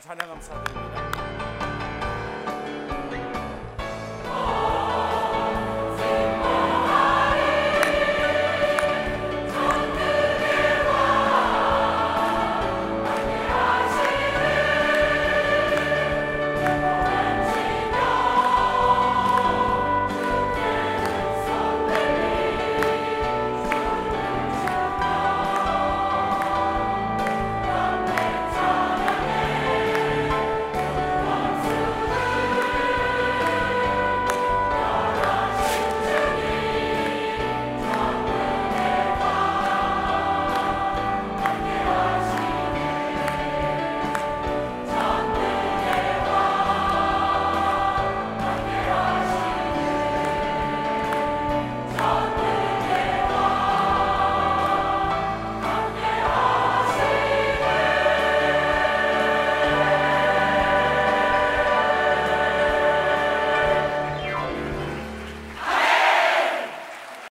찬양 감사드립니다.